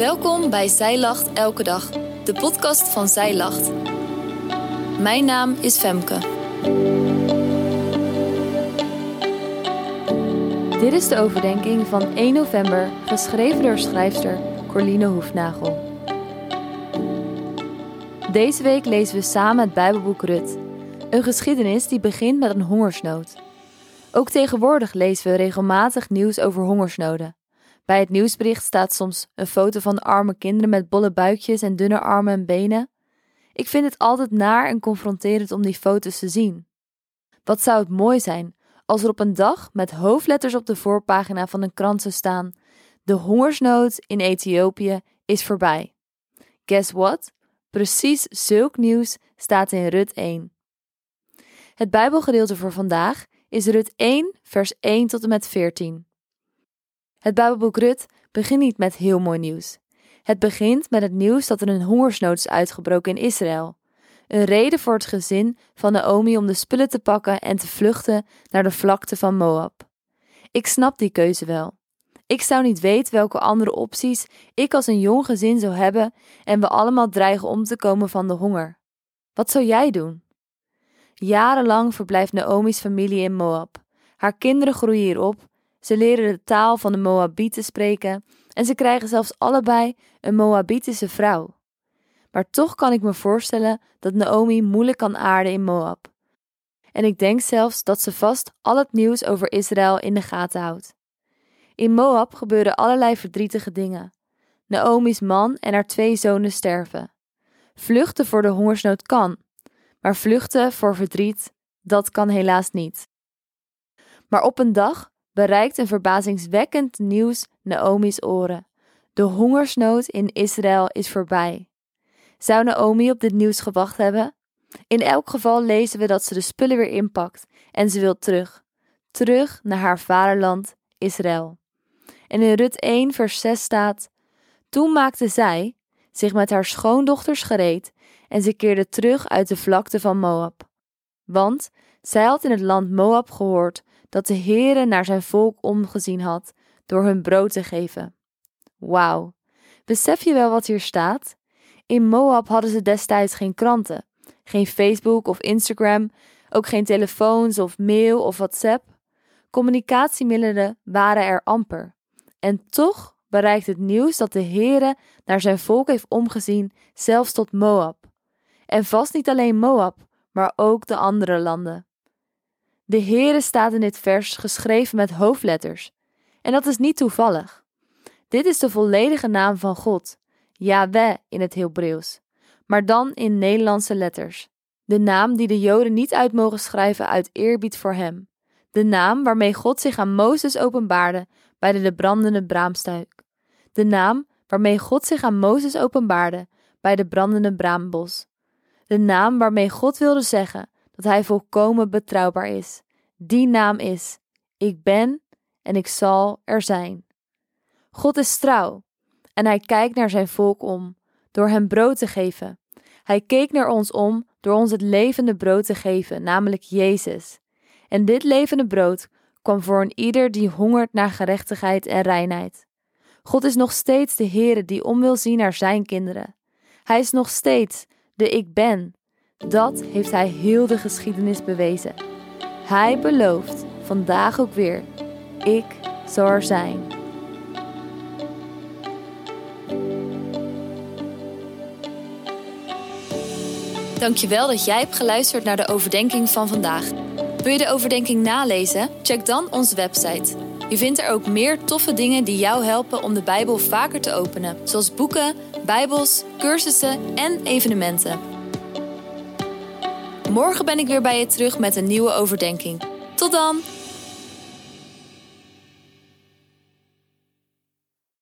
Welkom bij Zij Lacht Elke Dag, de podcast van Zij Lacht. Mijn naam is Femke. Dit is de overdenking van 1 november, geschreven door schrijfster Corline Hoefnagel. Deze week lezen we samen het Bijbelboek Rut, een geschiedenis die begint met een hongersnood. Ook tegenwoordig lezen we regelmatig nieuws over hongersnoden. Bij het nieuwsbericht staat soms een foto van arme kinderen met bolle buikjes en dunne armen en benen. Ik vind het altijd naar en confronterend om die foto's te zien. Wat zou het mooi zijn als er op een dag met hoofdletters op de voorpagina van een krant zou staan: De hongersnood in Ethiopië is voorbij. Guess what? Precies zulk nieuws staat in Rut 1. Het Bijbelgedeelte voor vandaag is Rut 1, vers 1 tot en met 14. Het Bijbelboek Rut begint niet met heel mooi nieuws. Het begint met het nieuws dat er een hongersnood is uitgebroken in Israël. Een reden voor het gezin van Naomi om de spullen te pakken en te vluchten naar de vlakte van Moab. Ik snap die keuze wel. Ik zou niet weten welke andere opties ik als een jong gezin zou hebben en we allemaal dreigen om te komen van de honger. Wat zou jij doen? Jarenlang verblijft Naomi's familie in Moab. Haar kinderen groeien hier op, ze leren de taal van de Moabieten spreken en ze krijgen zelfs allebei een Moabitische vrouw. Maar toch kan ik me voorstellen dat Naomi moeilijk kan aarden in Moab. En ik denk zelfs dat ze vast al het nieuws over Israël in de gaten houdt. In Moab gebeuren allerlei verdrietige dingen. Naomi's man en haar twee zonen sterven. Vluchten voor de hongersnood kan, maar vluchten voor verdriet, dat kan helaas niet. Maar op een dag bereikt een verbazingswekkend nieuws Naomi's oren. De hongersnood in Israël is voorbij. Zou Naomi op dit nieuws gewacht hebben? In elk geval lezen we dat ze de spullen weer inpakt en ze wil terug. Terug naar haar vaderland Israël. En in Rut 1, vers 6 staat: Toen maakte zij zich met haar schoondochters gereed en ze keerde terug uit de vlakte van Moab. Want zij had in het land Moab gehoord dat de Heere naar zijn volk omgezien had door hun brood te geven. Wauw, besef je wel wat hier staat? In Moab hadden ze destijds geen kranten, geen Facebook of Instagram, ook geen telefoons of mail of WhatsApp. Communicatiemiddelen waren er amper. En toch bereikt het nieuws dat de Heere naar zijn volk heeft omgezien, zelfs tot Moab. En vast niet alleen Moab, maar ook de andere landen. De Heere staat in dit vers geschreven met hoofdletters. En dat is niet toevallig. Dit is de volledige naam van God, Yahweh in het Hebreeuws, maar dan in Nederlandse letters. De naam die de Joden niet uit mogen schrijven uit eerbied voor hem. De naam waarmee God zich aan Mozes openbaarde bij de, de brandende braamstuik. De naam waarmee God zich aan Mozes openbaarde bij de brandende braambos. De naam waarmee God wilde zeggen dat hij volkomen betrouwbaar is. Die naam is: Ik ben en ik zal er zijn. God is trouw en hij kijkt naar zijn volk om door hem brood te geven. Hij keek naar ons om door ons het levende brood te geven, namelijk Jezus. En dit levende brood kwam voor een ieder die hongert naar gerechtigheid en reinheid. God is nog steeds de Heere die om wil zien naar zijn kinderen. Hij is nog steeds de Ik Ben. Dat heeft hij heel de geschiedenis bewezen. Hij belooft vandaag ook weer: Ik zal er zijn. Dankjewel dat jij hebt geluisterd naar de overdenking van vandaag. Wil je de overdenking nalezen? Check dan onze website. Je vindt er ook meer toffe dingen die jou helpen om de Bijbel vaker te openen, zoals boeken, Bijbels, cursussen en evenementen. Morgen ben ik weer bij je terug met een nieuwe overdenking. Tot dan!